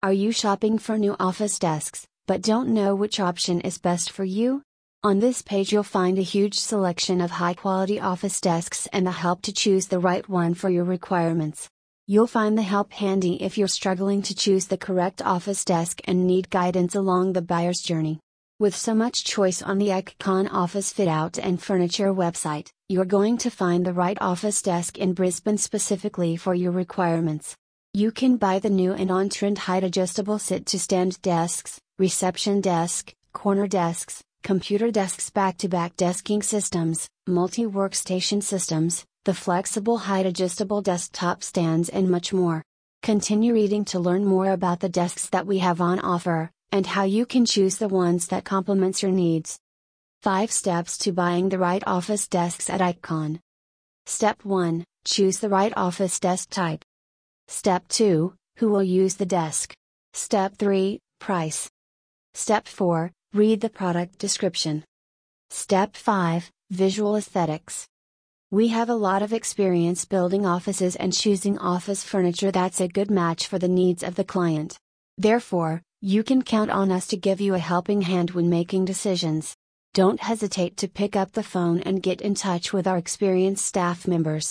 Are you shopping for new office desks, but don't know which option is best for you? On this page, you'll find a huge selection of high quality office desks and the help to choose the right one for your requirements. You'll find the help handy if you're struggling to choose the correct office desk and need guidance along the buyer's journey. With so much choice on the IKCON Office Fit Out and Furniture website, you're going to find the right office desk in Brisbane specifically for your requirements. You can buy the new and on trend height adjustable sit to stand desks, reception desk, corner desks, computer desks back to back desking systems, multi workstation systems, the flexible height adjustable desktop stands, and much more. Continue reading to learn more about the desks that we have on offer, and how you can choose the ones that complements your needs. 5 steps to buying the right office desks at IKCON. Step 1 Choose the right office desk type. Step 2 Who will use the desk? Step 3 Price. Step 4 Read the product description. Step 5 Visual Aesthetics. We have a lot of experience building offices and choosing office furniture that's a good match for the needs of the client. Therefore, you can count on us to give you a helping hand when making decisions. Don't hesitate to pick up the phone and get in touch with our experienced staff members.